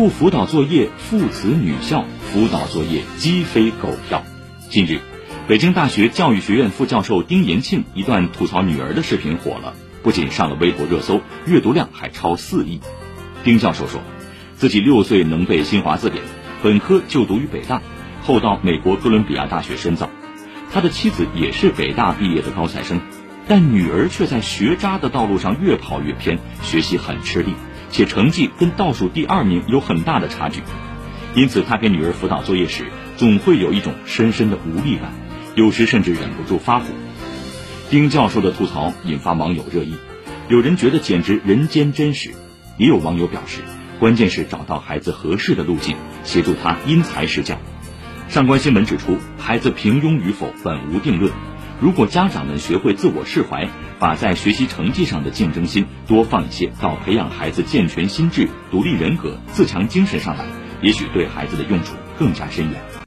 不辅导作业，父慈女孝；辅导作业，鸡飞狗跳。近日，北京大学教育学院副教授丁延庆一段吐槽女儿的视频火了，不仅上了微博热搜，阅读量还超四亿。丁教授说，自己六岁能背新华字典，本科就读于北大，后到美国哥伦比亚大学深造。他的妻子也是北大毕业的高材生，但女儿却在学渣的道路上越跑越偏，学习很吃力。且成绩跟倒数第二名有很大的差距，因此他给女儿辅导作业时，总会有一种深深的无力感，有时甚至忍不住发火。丁教授的吐槽引发网友热议，有人觉得简直人间真实，也有网友表示，关键是找到孩子合适的路径，协助他因材施教。上官新闻指出，孩子平庸与否本无定论。如果家长们学会自我释怀，把在学习成绩上的竞争心多放一些到培养孩子健全心智、独立人格、自强精神上来，也许对孩子的用处更加深远。